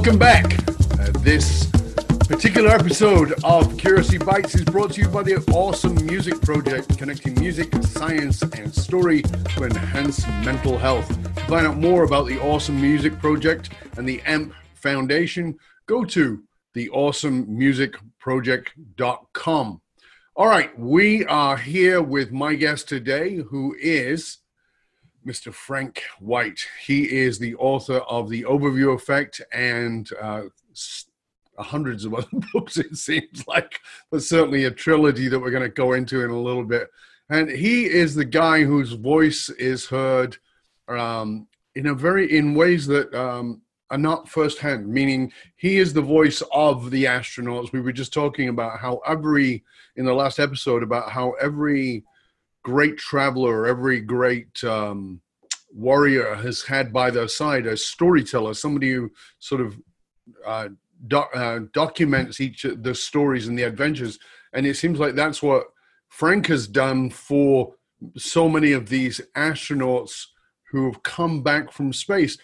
Welcome back. Uh, this particular episode of Curiosity Bites is brought to you by the Awesome Music Project, connecting music, science, and story to enhance mental health. To find out more about the Awesome Music Project and the AMP Foundation, go to theawesomemusicproject.com. All right, we are here with my guest today, who is Mr. Frank White. He is the author of The Overview Effect and uh, hundreds of other books, it seems like, but certainly a trilogy that we're going to go into in a little bit. And he is the guy whose voice is heard um, in a very in ways that um, are not firsthand, meaning he is the voice of the astronauts. We were just talking about how every in the last episode about how every great traveler, every great um, warrior has had by their side a storyteller, somebody who sort of uh, uh, documents each of the stories and the adventures. And it seems like that's what Frank has done for so many of these astronauts who have come back from space.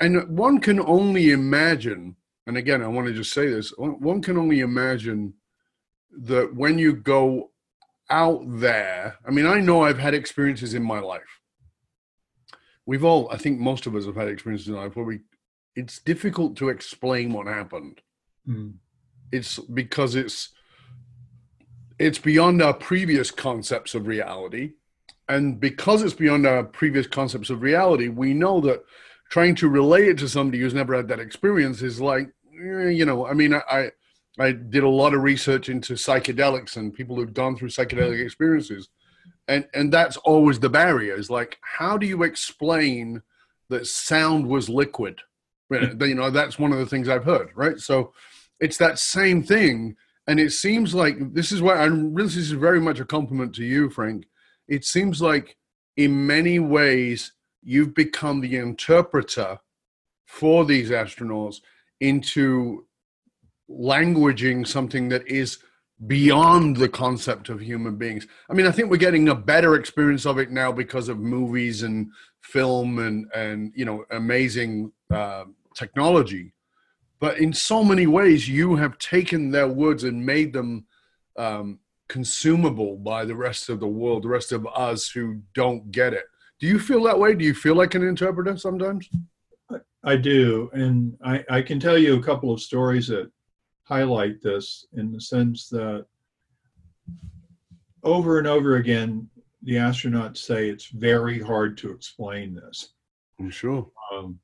And one can only imagine, and again, I want to just say this one can only imagine that when you go out there, I mean, I know I've had experiences in my life. We've all, I think most of us have had experiences in life where we it's difficult to explain what happened. Mm. It's because it's it's beyond our previous concepts of reality, and because it's beyond our previous concepts of reality, we know that trying to relate it to somebody who's never had that experience is like, eh, you know, I mean, I I did a lot of research into psychedelics and people who've gone through psychedelic experiences, and and that's always the barrier. Is like, how do you explain that sound was liquid? Hmm. you know, that's one of the things I've heard, right? So it's that same thing. And it seems like this is why I really this is very much a compliment to you, Frank. It seems like in many ways you've become the interpreter for these astronauts into languaging something that is beyond the concept of human beings. I mean, I think we're getting a better experience of it now because of movies and film and and you know amazing uh, technology. But in so many ways, you have taken their words and made them um, consumable by the rest of the world, the rest of us who don't get it. Do you feel that way? Do you feel like an interpreter sometimes? I do. And I, I can tell you a couple of stories that highlight this in the sense that over and over again, the astronauts say it's very hard to explain this. I'm sure. Um,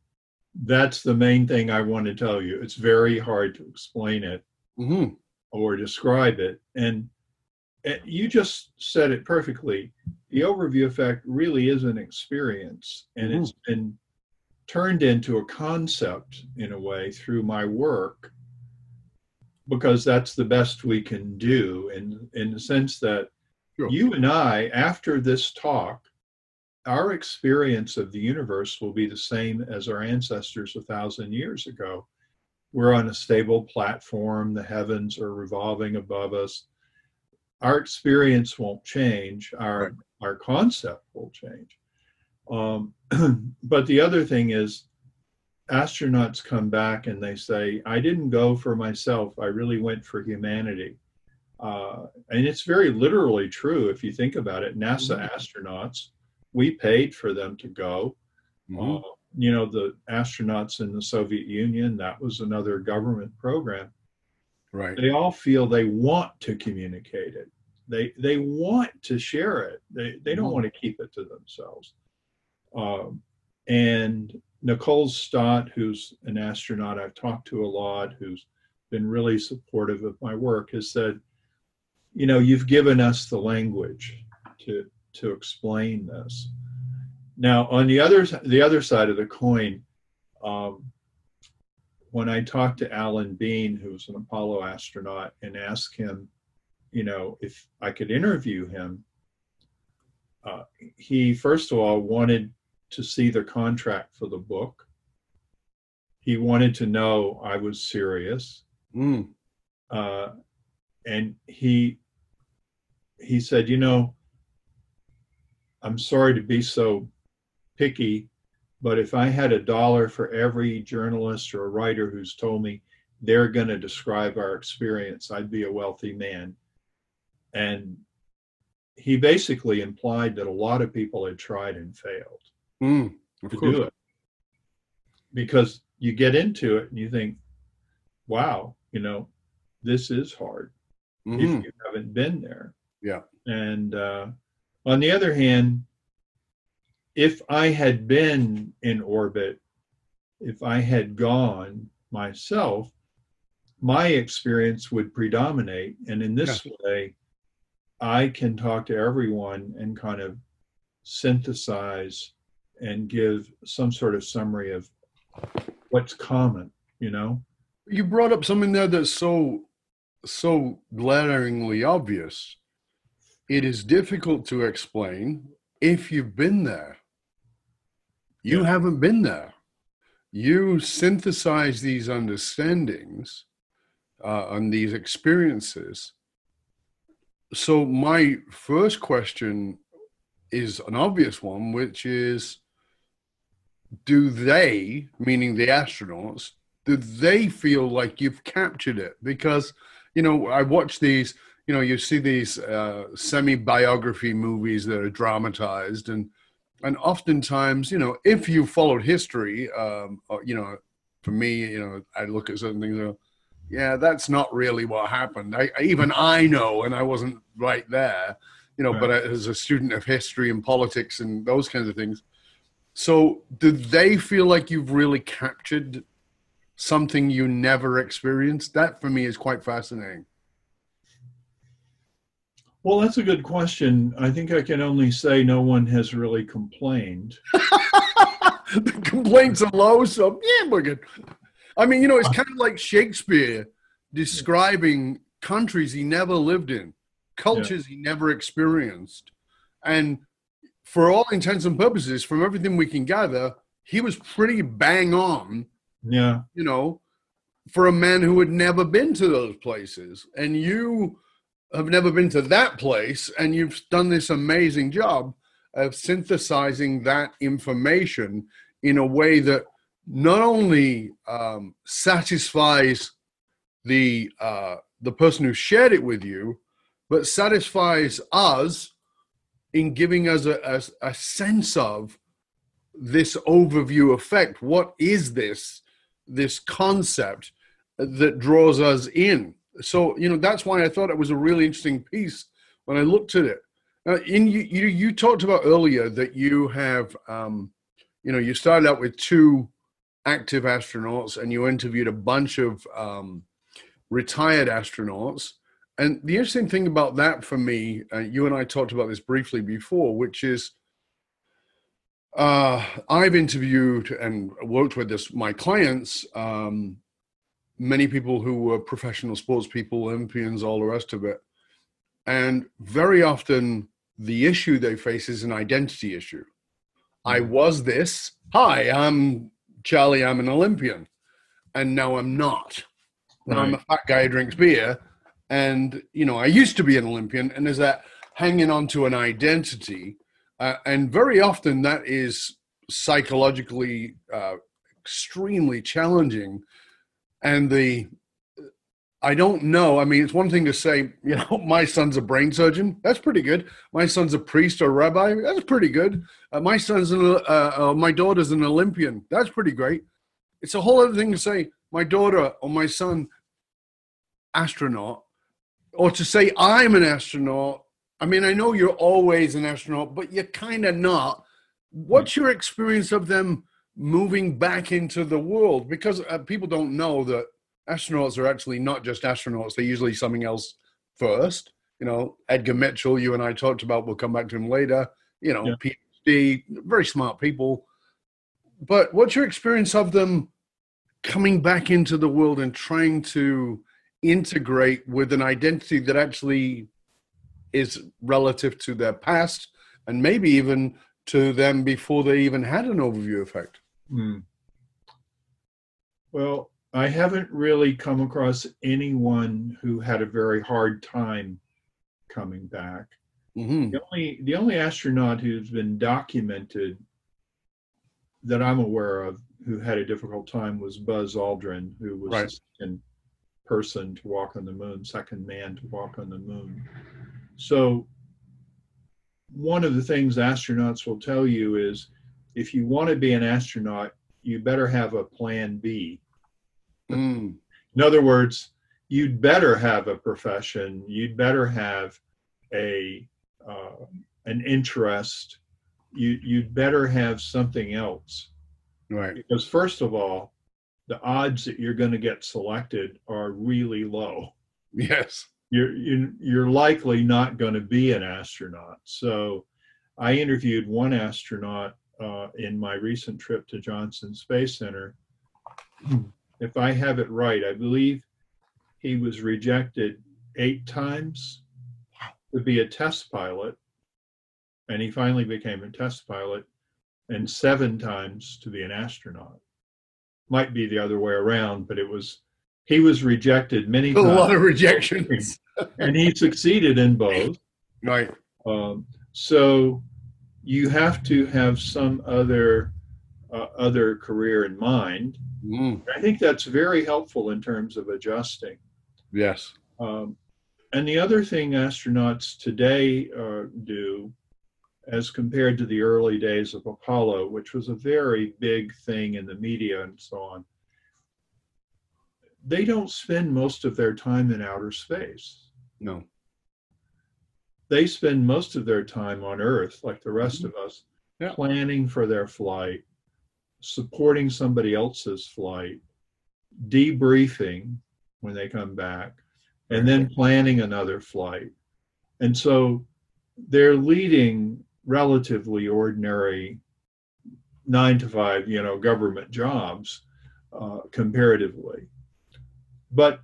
that's the main thing I want to tell you. It's very hard to explain it mm-hmm. or describe it. And you just said it perfectly. The overview effect really is an experience, and mm-hmm. it's been turned into a concept in a way through my work because that's the best we can do in in the sense that sure. you and I after this talk our experience of the universe will be the same as our ancestors a thousand years ago. We're on a stable platform, the heavens are revolving above us. Our experience won't change, our, right. our concept will change. Um, but the other thing is, astronauts come back and they say, I didn't go for myself, I really went for humanity. Uh, and it's very literally true if you think about it. NASA mm-hmm. astronauts we paid for them to go. Mm-hmm. Uh, you know, the astronauts in the Soviet Union, that was another government program. Right. They all feel they want to communicate it. They they want to share it. They they don't mm-hmm. want to keep it to themselves. Um, and Nicole Stott, who's an astronaut I've talked to a lot, who's been really supportive of my work, has said, you know, you've given us the language to to explain this. Now, on the other the other side of the coin, um, when I talked to Alan Bean, who's an Apollo astronaut, and asked him, you know, if I could interview him, uh, he first of all wanted to see the contract for the book. He wanted to know I was serious, mm. uh, and he he said, you know, I'm sorry to be so picky, But if I had a dollar for every journalist or a writer who's told me they're going to describe our experience, I'd be a wealthy man. And he basically implied that a lot of people had tried and failed mm, to course. do it because you get into it and you think, wow, you know, this is hard mm-hmm. if you haven't been there. Yeah. And uh, on the other hand, if I had been in orbit, if I had gone myself, my experience would predominate. And in this yeah. way, I can talk to everyone and kind of synthesize and give some sort of summary of what's common, you know? You brought up something there that's so so glaringly obvious. It is difficult to explain if you've been there. You yeah. haven't been there. You synthesize these understandings uh, and these experiences so my first question is an obvious one, which is do they, meaning the astronauts, do they feel like you've captured it? Because, you know, I watch these, you know, you see these uh, semi biography movies that are dramatized and, and oftentimes, you know, if you followed history, um, uh, you know, for me, you know, I look at certain things, And, yeah, that's not really what happened. I, even I know, and I wasn't right there, you know, right. but as a student of history and politics and those kinds of things. So, do they feel like you've really captured something you never experienced? That for me is quite fascinating. Well, that's a good question. I think I can only say no one has really complained. the complaints are low, so yeah, we're good. I mean, you know, it's uh-huh. kind of like Shakespeare describing countries he never lived in, cultures yeah. he never experienced. And for all intents and purposes, from everything we can gather, he was pretty bang on. Yeah. You know, for a man who had never been to those places. And you have never been to that place, and you've done this amazing job of synthesizing that information in a way that not only um, satisfies the uh, the person who shared it with you, but satisfies us in giving us a, a, a sense of this overview effect. What is this this concept that draws us in? So you know that's why I thought it was a really interesting piece when I looked at it. Uh, in you, you, you talked about earlier that you have um, you know you started out with two active astronauts and you interviewed a bunch of um, retired astronauts. And the interesting thing about that for me, uh, you and I talked about this briefly before, which is uh, I've interviewed and worked with this my clients, um, many people who were professional sports people, Olympians, all the rest of it, and very often the issue they face is an identity issue. I mm. was this. Hi, I'm Charlie, I'm an Olympian, and now I'm not. Now right. I'm a fat guy who drinks beer, and you know I used to be an Olympian, and there's that hanging on to an identity, uh, and very often that is psychologically uh, extremely challenging, and the I don't know. I mean, it's one thing to say, you know, my son's a brain surgeon. That's pretty good. My son's a priest or rabbi. That's pretty good. Uh, my son's an, uh, uh, my daughter's an Olympian. That's pretty great. It's a whole other thing to say, my daughter or my son, astronaut, or to say I'm an astronaut. I mean, I know you're always an astronaut, but you're kind of not. What's your experience of them moving back into the world? Because uh, people don't know that astronauts are actually not just astronauts, they're usually something else first. You know, Edgar Mitchell, you and I talked about, we'll come back to him later. You know, yeah. PhD, very smart people. But what's your experience of them coming back into the world and trying to integrate with an identity that actually is relative to their past and maybe even to them before they even had an overview effect? Mm. Well, I haven't really come across anyone who had a very hard time coming back. Mm-hmm. The only the only astronaut who's been documented that I'm aware of who had a difficult time was Buzz Aldrin, who was Right. Person to walk on the moon, second man to walk on the moon. So, one of the things astronauts will tell you is if you want to be an astronaut, you better have a plan B. Mm. In other words, you'd better have a profession, you'd better have a uh, an interest, you you'd better have something else Right. because first of all, the odds that you're going to get selected are really low. Yes. You're you- you're likely not going to be an astronaut. So, I interviewed one astronaut uh, in my recent trip to Johnson Space Center. If I have it right, I believe he was rejected eight times to be a test pilot, and he finally became a test pilot, and seven times to be an astronaut. Might be the other way around, but it was he was rejected many A times A lot of rejections. and he succeeded in both. Right. Um, so you have to have some other uh, other career in mind. Mm. I think that's very helpful in terms of adjusting. Yes. Um, and the other thing astronauts today uh, do, as compared to the early days of Apollo, which was a very big thing in the media and so on, they don't spend most of their time in outer space. No. they spend most of their time on Earth, like the rest mm-hmm. of us, Yeah. planning for their flight, supporting somebody else's flight, debriefing when they come back, and then planning another flight. And so they're leading relatively ordinary nine to five, you know, government jobs uh, comparatively. But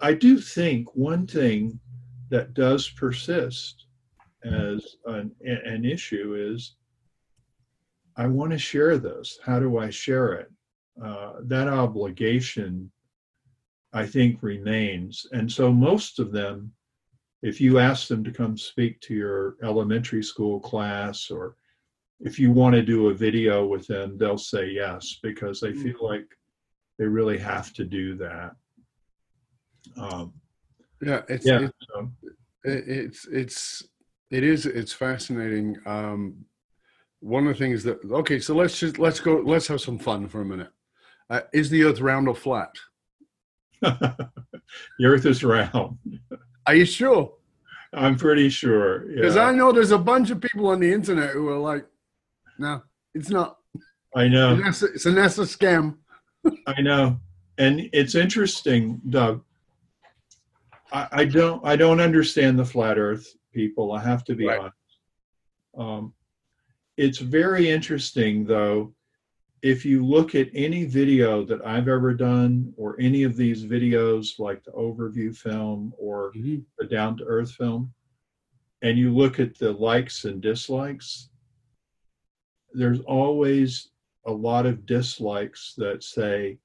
I do think one thing that does persist as an, an issue is I want to share this. How do I share it? Uh, that obligation, I think, remains. And so most of them, if you ask them to come speak to your elementary school class or if you want to do a video with them, they'll say yes because they feel like they really have to do that. Um, Yeah. It's, yeah. it's so- it's it's it is it's fascinating um one of the things that okay so let's just let's go let's have some fun for a minute uh, is the earth round or flat the earth is round. are you sure I'm pretty sure. because yeah. i know there's a bunch of people on the internet who are like no it's not I know. it's, a, it's a nasa scam I know. And it's interesting, Doug. I, I don't I don't understand the flat earth people. I have to be Right. honest. Um, it's very interesting though, if you look at any video that I've ever done or any of these videos like the overview film or the down to earth film, and you look at the likes and dislikes, there's always a lot of dislikes that say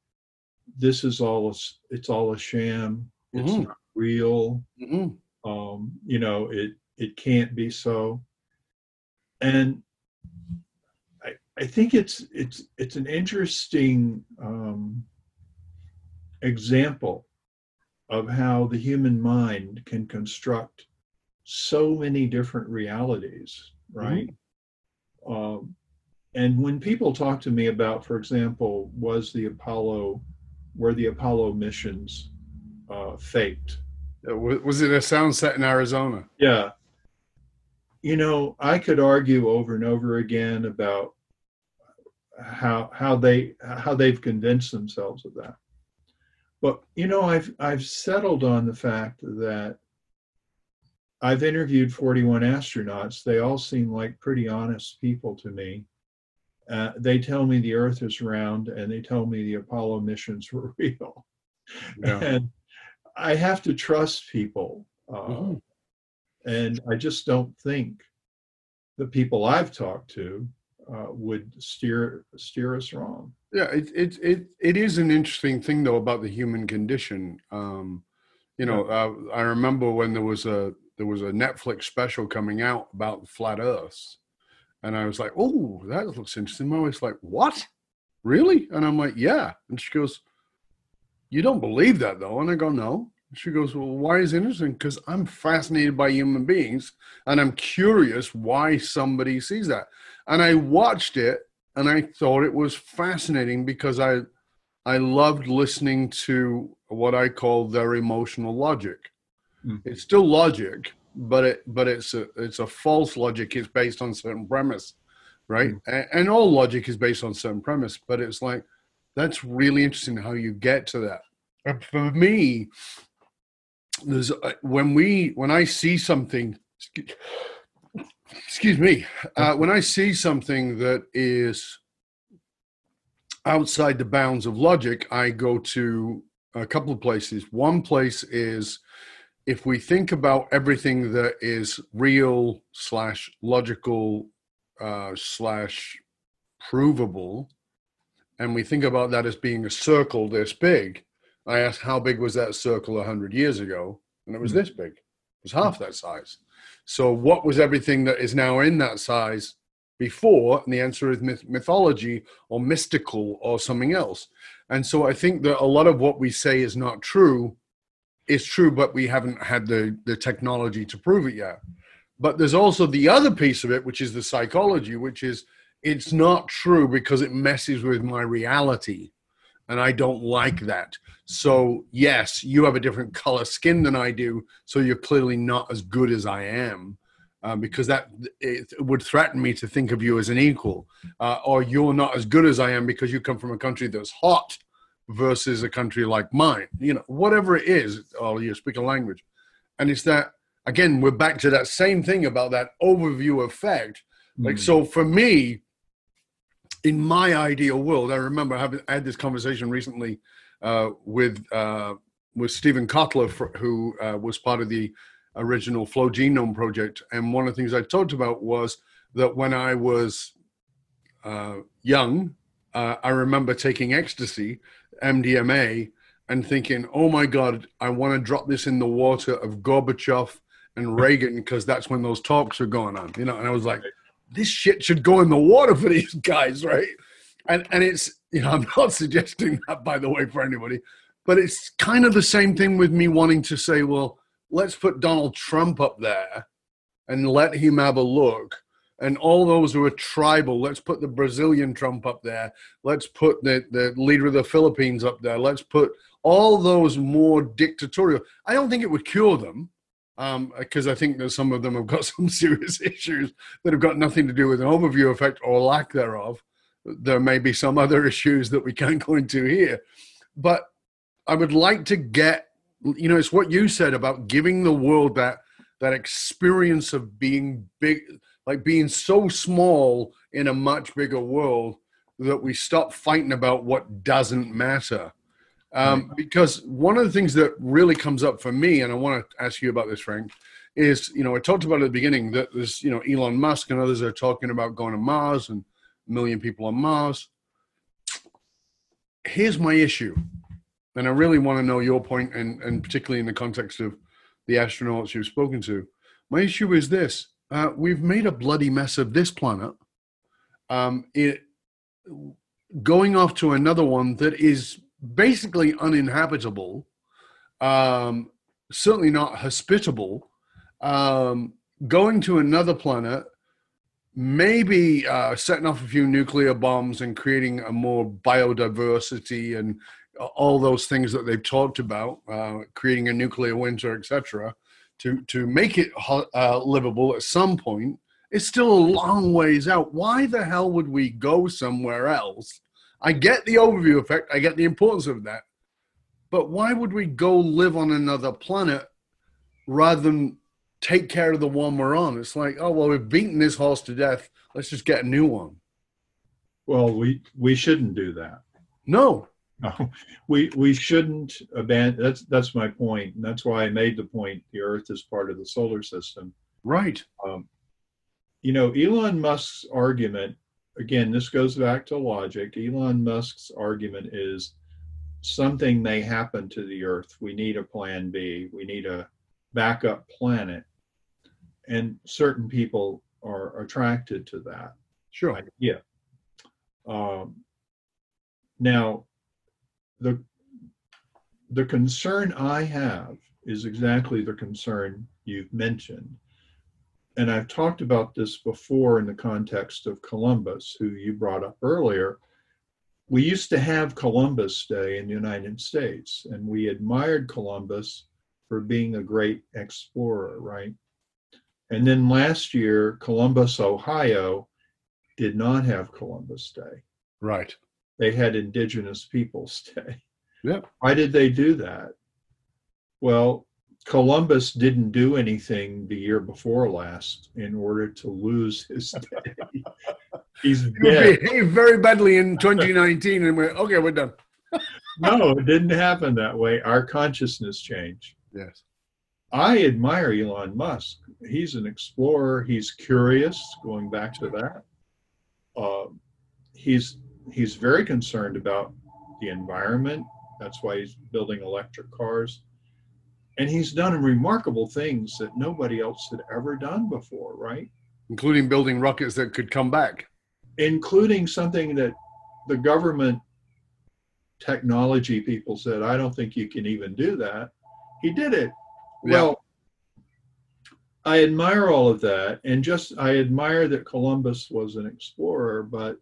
this is all a, it's all a sham it's Mhm. not real Mhm. um you know it it can't be so and i think it's it's it's an interesting um example of how the human mind can construct so many different realities right? Um and when people talk to me about for example was the apollo were the apollo missions uh faked? Uh, was it a sound set in arizona? Yeah. You know, I could argue over and over again about how how they how they've convinced themselves of that. But you know, I've I've settled on the fact that I've interviewed 41 astronauts. They all seem like pretty honest people to me. Uh, they tell me the Earth is round, and they tell me the Apollo missions were real. yeah And I have to trust people. Uh, Mhm. and I just don't think the people I've talked to uh, would steer steer us wrong. Yeah, it, it it it is an interesting thing though about the human condition. Um, you know, uh, I remember when there was a there was a Netflix special coming out about flat Earths, And I was like, oh, that looks interesting. My wife's like, what? Really? And I'm like, yeah. And she goes, you don't believe that though? And I go, no. She goes, well, why is it interesting? Because I'm fascinated by human beings and I'm curious why somebody sees that. And I watched it and I thought it was fascinating because I I loved listening to what I call their emotional logic. Mm. It's still logic, but it but it's a it's a false logic. It's based on certain premise, right? Mm. And, and all logic is based on certain premise. But it's like that's really interesting how you get to that. And for me, there's when we when I see something. Excuse me. Uh, when I see something that is outside the bounds of logic, I go to a couple of places. One place is if we think about everything that is real slash logical uh, slash provable, and we think about that as being a circle this big, I asked how big was that circle 100 years ago, and it was mm-hmm. this big. It was half that size. So, what was everything that is now in that size before? And the answer is myth- mythology or mystical or something else. And so, I think that a lot of what we say is not true is true, but we haven't had the, the technology to prove it yet. But there's also the other piece of it, which is the psychology, which is it's not true because it messes with my reality. And I don't like that. So, yes, you have a different color skin than I do. So you're clearly not as good as I am. Uh, because that it would threaten me to think of you as an equal, uh, or you're not as good as I am because you come from a country that's hot versus a country like mine. You know, whatever it is, or you speak a language, and it's that again. We're back to that same thing about that overview effect. Like mm. so, for me, in my ideal world, I remember having I had this conversation recently uh, with uh, with Steven Kotler, who uh, was part of the original Flow Genome project. And one of the things I talked about was that when I was uh, young, uh, I remember taking ecstasy, MDMA, and thinking, "Oh my God, I want to drop this in the water of Gorbachev and Reagan because that's when those talks are going on." You know, and I was like, "This shit should go in the water for these guys, right?" And and it's you know, I'm not suggesting that, by the way, for anybody, but it's kind of the same thing with me wanting to say, well, let's put Donald Trump up there and let him have a look. And all those who are tribal, let's put the Brazilian Trump up there. Let's put the, the leader of the Philippines up there. Let's put all those more dictatorial. I don't think it would cure them because um, I think that some of them have got some serious issues that have got nothing to do with an overview effect or lack thereof there may be some other issues that we can't go into here. But I would like to get, you know, it's what you said about giving the world that that experience of being big, like being so small in a much bigger world that we stop fighting about what doesn't matter. Um, because one of the things that really comes up for me, and I want to ask you about this, Frank, is you know I talked about at the beginning that there's you know Elon Musk and others are talking about going to Mars and a million people on Mars. Here's my issue, and I really want to know your point, and, and particularly in the context of the astronauts you've spoken to. My issue is this uh, we've made a bloody mess of this planet. Um, it, going off to another one that is basically uninhabitable, um, certainly not hospitable, um, going to another planet maybe uh, setting off a few nuclear bombs and creating a more biodiversity and all those things that they've talked about, uh, creating a nuclear winter, etc., to to make it uh, livable at some point. It's still a long ways out. Why the hell would we go somewhere else? I get the overview effect. I get the importance of that. But why would we go live on another planet rather than take care of the one we're on. It's like, oh well, we've beaten this horse to death. Let's just get a new one. Well, we we shouldn't do that. No. No, we we shouldn't abandon. That's that's my point, and that's why I made the point. The Earth is part of the solar system. Right. Um, you know, Elon Musk's argument. Again, this goes back to logic. Elon Musk's argument is something may happen to the Earth. We need a plan B. We need a backup planet. And certain people are attracted to that sure Yeah. Um, now, the the concern I have is exactly the concern you've mentioned. And I've talked about this before in the context of Columbus, who you brought up earlier. We used to have Columbus Day in the United States, and we admired Columbus for being a great explorer, right? And then last year, Columbus, Ohio, did not have Columbus Day. Right. They had Indigenous Peoples Day. Yep. Why did they do that? Well, Columbus didn't do anything the year before last in order to lose his day. He's dead. He behaved very badly in 2019, and we're okay. We're done. no, it didn't happen that way. Our consciousness changed. Yes. I admire Elon Musk. He's an explorer. He's curious. Going back to that, uh, he's he's very concerned about the environment. That's why he's building electric cars. And he's done remarkable things that nobody else had ever done before, right? Including building rockets that could come back. Including something that the government technology people said, I don't think you can even do that. He did it. Yeah. Well, I admire all of that. And just, I admire that Columbus was an explorer, but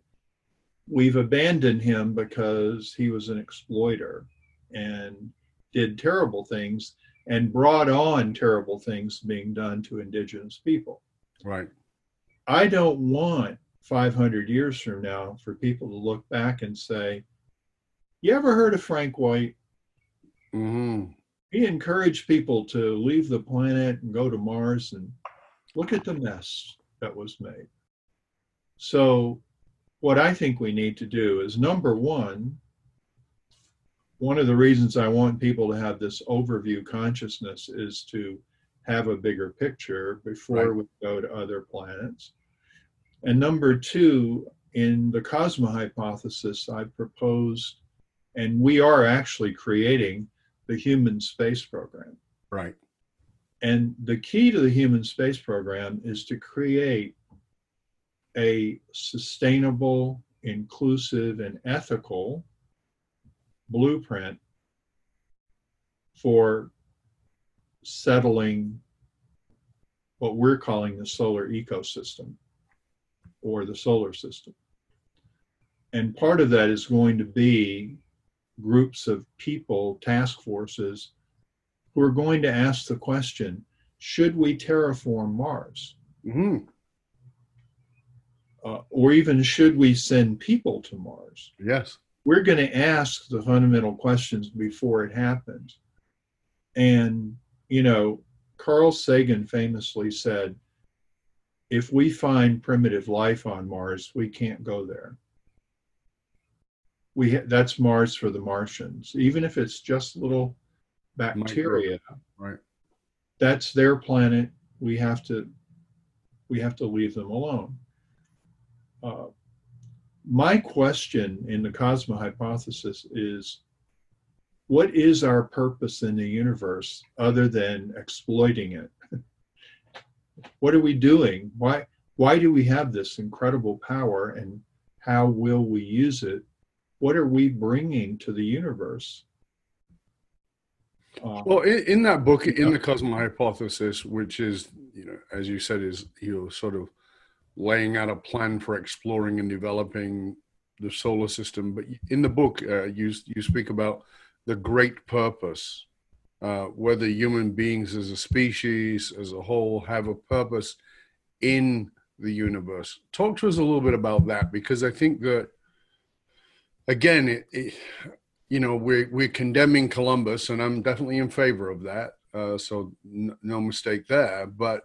we've abandoned him because he was an exploiter and did terrible things and brought on terrible things being done to indigenous people. Right. I don't want 500 years from now for people to look back and say, You ever heard of Frank White? Mm-hmm. He encouraged people to leave the planet and go to Mars and look at the mess that was made. So what I think we need to do is number one, one of the reasons I want people to have this overview consciousness is to have a bigger picture before right. we go to other planets. And number two, in the Cosma hypothesis, I proposed, and we are actually creating the human space program. Right. And the key to the human space program is to create a sustainable, inclusive, and ethical blueprint for settling what we're calling the solar ecosystem or the solar system. And part of that is going to be groups of people, task forces, who are going to ask the question should we terraform Mars? Mm-hmm uh, or even should we send people to Mars? Yes. We're going to ask the fundamental questions before it happens. And, you know, Carl Sagan famously said, if we find primitive life on Mars, we can't go there. We ha- that's Mars for the Martians. Even if it's just little bacteria, right? That's their planet. We have to we have to leave them alone. Uh, my question in the Cosma hypothesis is what is our purpose in the universe other than exploiting it? what are we doing? Why, why do we have this incredible power and how will we use it? What are we bringing to the universe? Uh, well, in, in, that book, in the Cosma hypothesis, which is, you know, as you said, is you know, sort of laying out a plan for exploring and developing the solar system. But in the book, uh, you you speak about the great purpose, uh, whether human beings as a species, as a whole, have a purpose in the universe. Talk to us a little bit about that, because I think that again, it, it, you know, we're we're condemning Columbus, and I'm definitely in favor of that. Uh, so n- no mistake there, but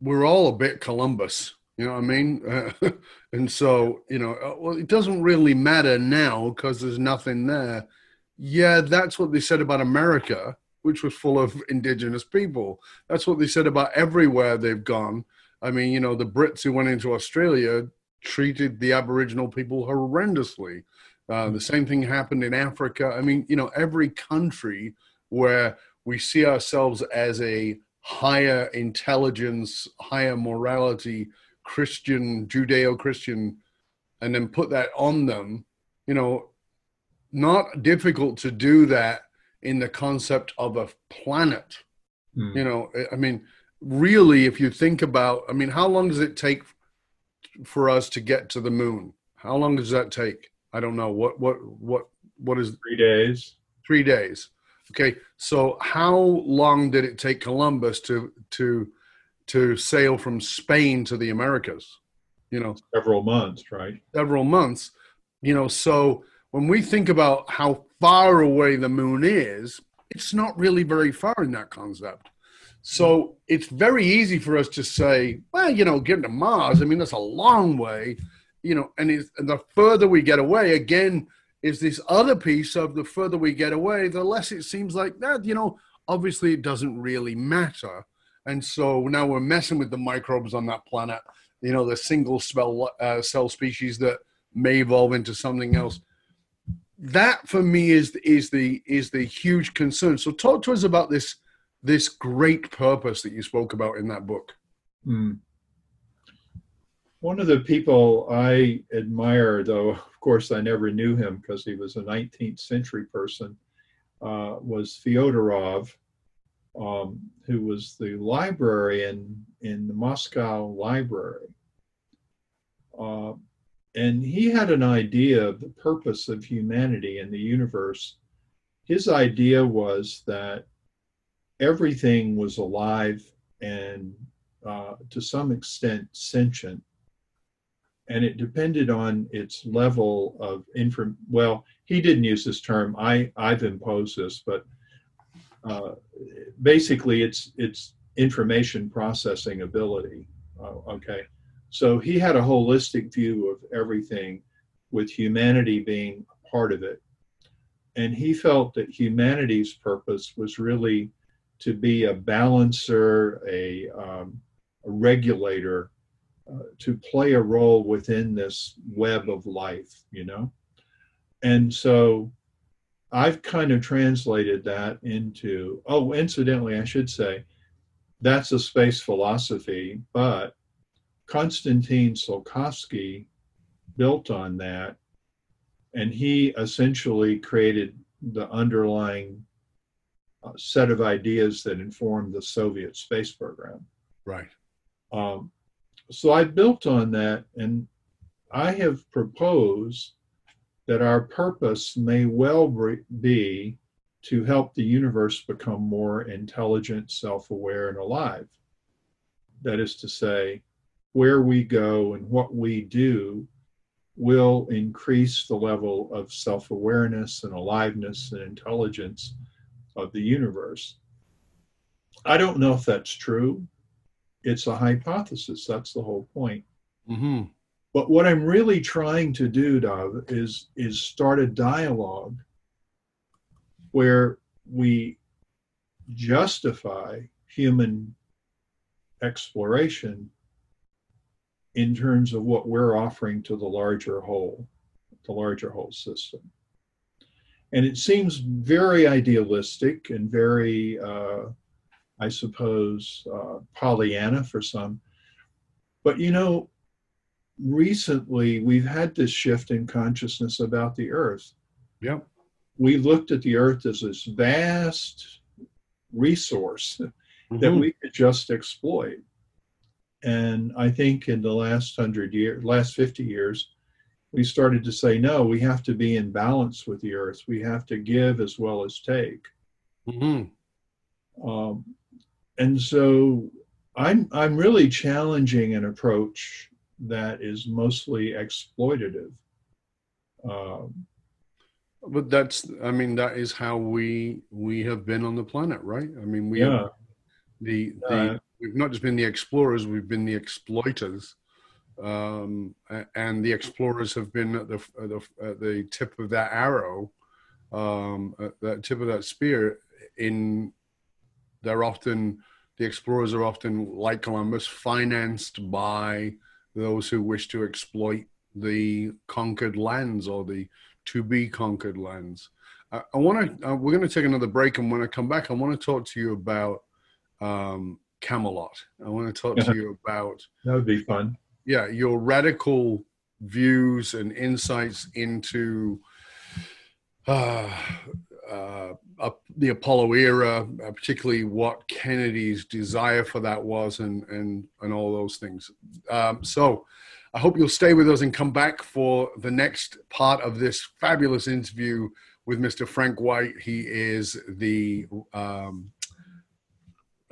we're all a bit Columbus. You know what I mean? Uh, and so, you know, uh, well, it doesn't really matter now because there's nothing there. Yeah, that's what they said about America, which was full of indigenous people. That's what they said about everywhere they've gone. I mean, you know, the Brits who went into Australia treated the Aboriginal people horrendously. Uh, the same thing happened in Africa. I mean, you know, every country where we see ourselves as a higher intelligence, higher morality, Christian, Judeo Christian, and then put that on them, you know, not difficult to do that in the concept of a planet. Mm. You know, I mean, really, if you think about, I mean, how long does it take for us to get to the moon? How long does that take? I don't know. What, what, what, what is three days? Three days. Okay. So how long did it take Columbus to, to, to sail from Spain to the Americas? You know, several months, right? Several months. You know, so when we think about how far away the moon is, it's not really very far in that concept. So it's very easy for us to say, well, you know, getting to Mars, I mean, that's a long way, you know, and, and the further we get away, again, is this other piece of the further we get away, the less it seems like that, you know, obviously it doesn't really matter. And so now we're messing with the microbes on that planet, you know, the single cell, uh, cell species that may evolve into something else that for me is is the is the huge concern. So talk to us about this this great purpose that you spoke about in that book. Mm. One of the people I admire, though of course I never knew him because he was a 19th century person, uh, was Fyodorov, um, who was the librarian in the Moscow Library. Uh, and he had an idea of the purpose of humanity and the universe. His idea was that everything was alive and uh, to some extent sentient. And it depended on its level of inform. Well, he didn't use this term. I I've imposed this, but uh, basically, it's it's information processing ability. Uh, okay, so he had a holistic view of everything, with humanity being part of it. And he felt that humanity's purpose was really to be a balancer, a, um, a regulator, uh, to play a role within this web of life, you know? And so I've kind of translated that into, oh, incidentally, I should say, that's a space philosophy, but Konstantin Tsiolkovsky built on that, and he essentially created the underlying uh, set of ideas that informed the Soviet space program. Right. Um, so I built on that, and I have proposed that our purpose may well be to help the universe become more intelligent, self aware, and alive. That is to say, where we go and what we do will increase the level of self awareness and aliveness and intelligence of the universe. I don't know if that's true. It's a hypothesis. That's the whole point. Mm-hmm. But what I'm really trying to do, Dov, is is start a dialogue where we justify human exploration in terms of what we're offering to the larger whole, the larger whole system. And it seems very idealistic and very, uh, I suppose, uh, Pollyanna for some. But you know, recently we've had this shift in consciousness about the earth. Yep. We looked at the earth as this vast resource mm-hmm. that we could just exploit. And I think in the last hundred years, last 50 years, we started to say, no, we have to be in balance with the earth. We have to give as well as take. Mm-hmm. Um, and so I'm, I'm really challenging an approach that is mostly exploitative. Um, but that's, I mean, that is how we we have been on the planet, right? I mean, we yeah. have the the uh, we've not just been the explorers, we've been the exploiters. Um, and the explorers have been at the, at the, at the tip of that arrow, um, at that tip of that spear. In they're often the explorers are often like Columbus, financed by those who wish to exploit the conquered lands or the to be conquered lands. I, I want to. Uh, we're going to take another break, and when I come back, I want to talk to you about um, Camelot. I want to talk to you about that would be fun. Yeah, your radical views and insights into uh, uh, the Apollo era, uh, particularly what Kennedy's desire for that was, and and and all those things. Um, so, I hope you'll stay with us and come back for the next part of this fabulous interview with Mr. Frank White. He is the um,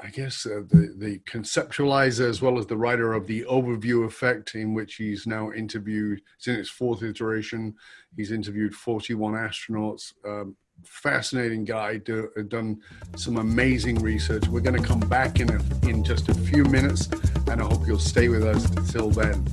I guess uh, the the conceptualizer as well as the writer of the overview effect, in which he's now interviewed. It's in its fourth iteration. He's interviewed 41 astronauts. Um, fascinating guy. Do, uh, done some amazing research. We're going to come back in a, in just a few minutes, and I hope you'll stay with us till then.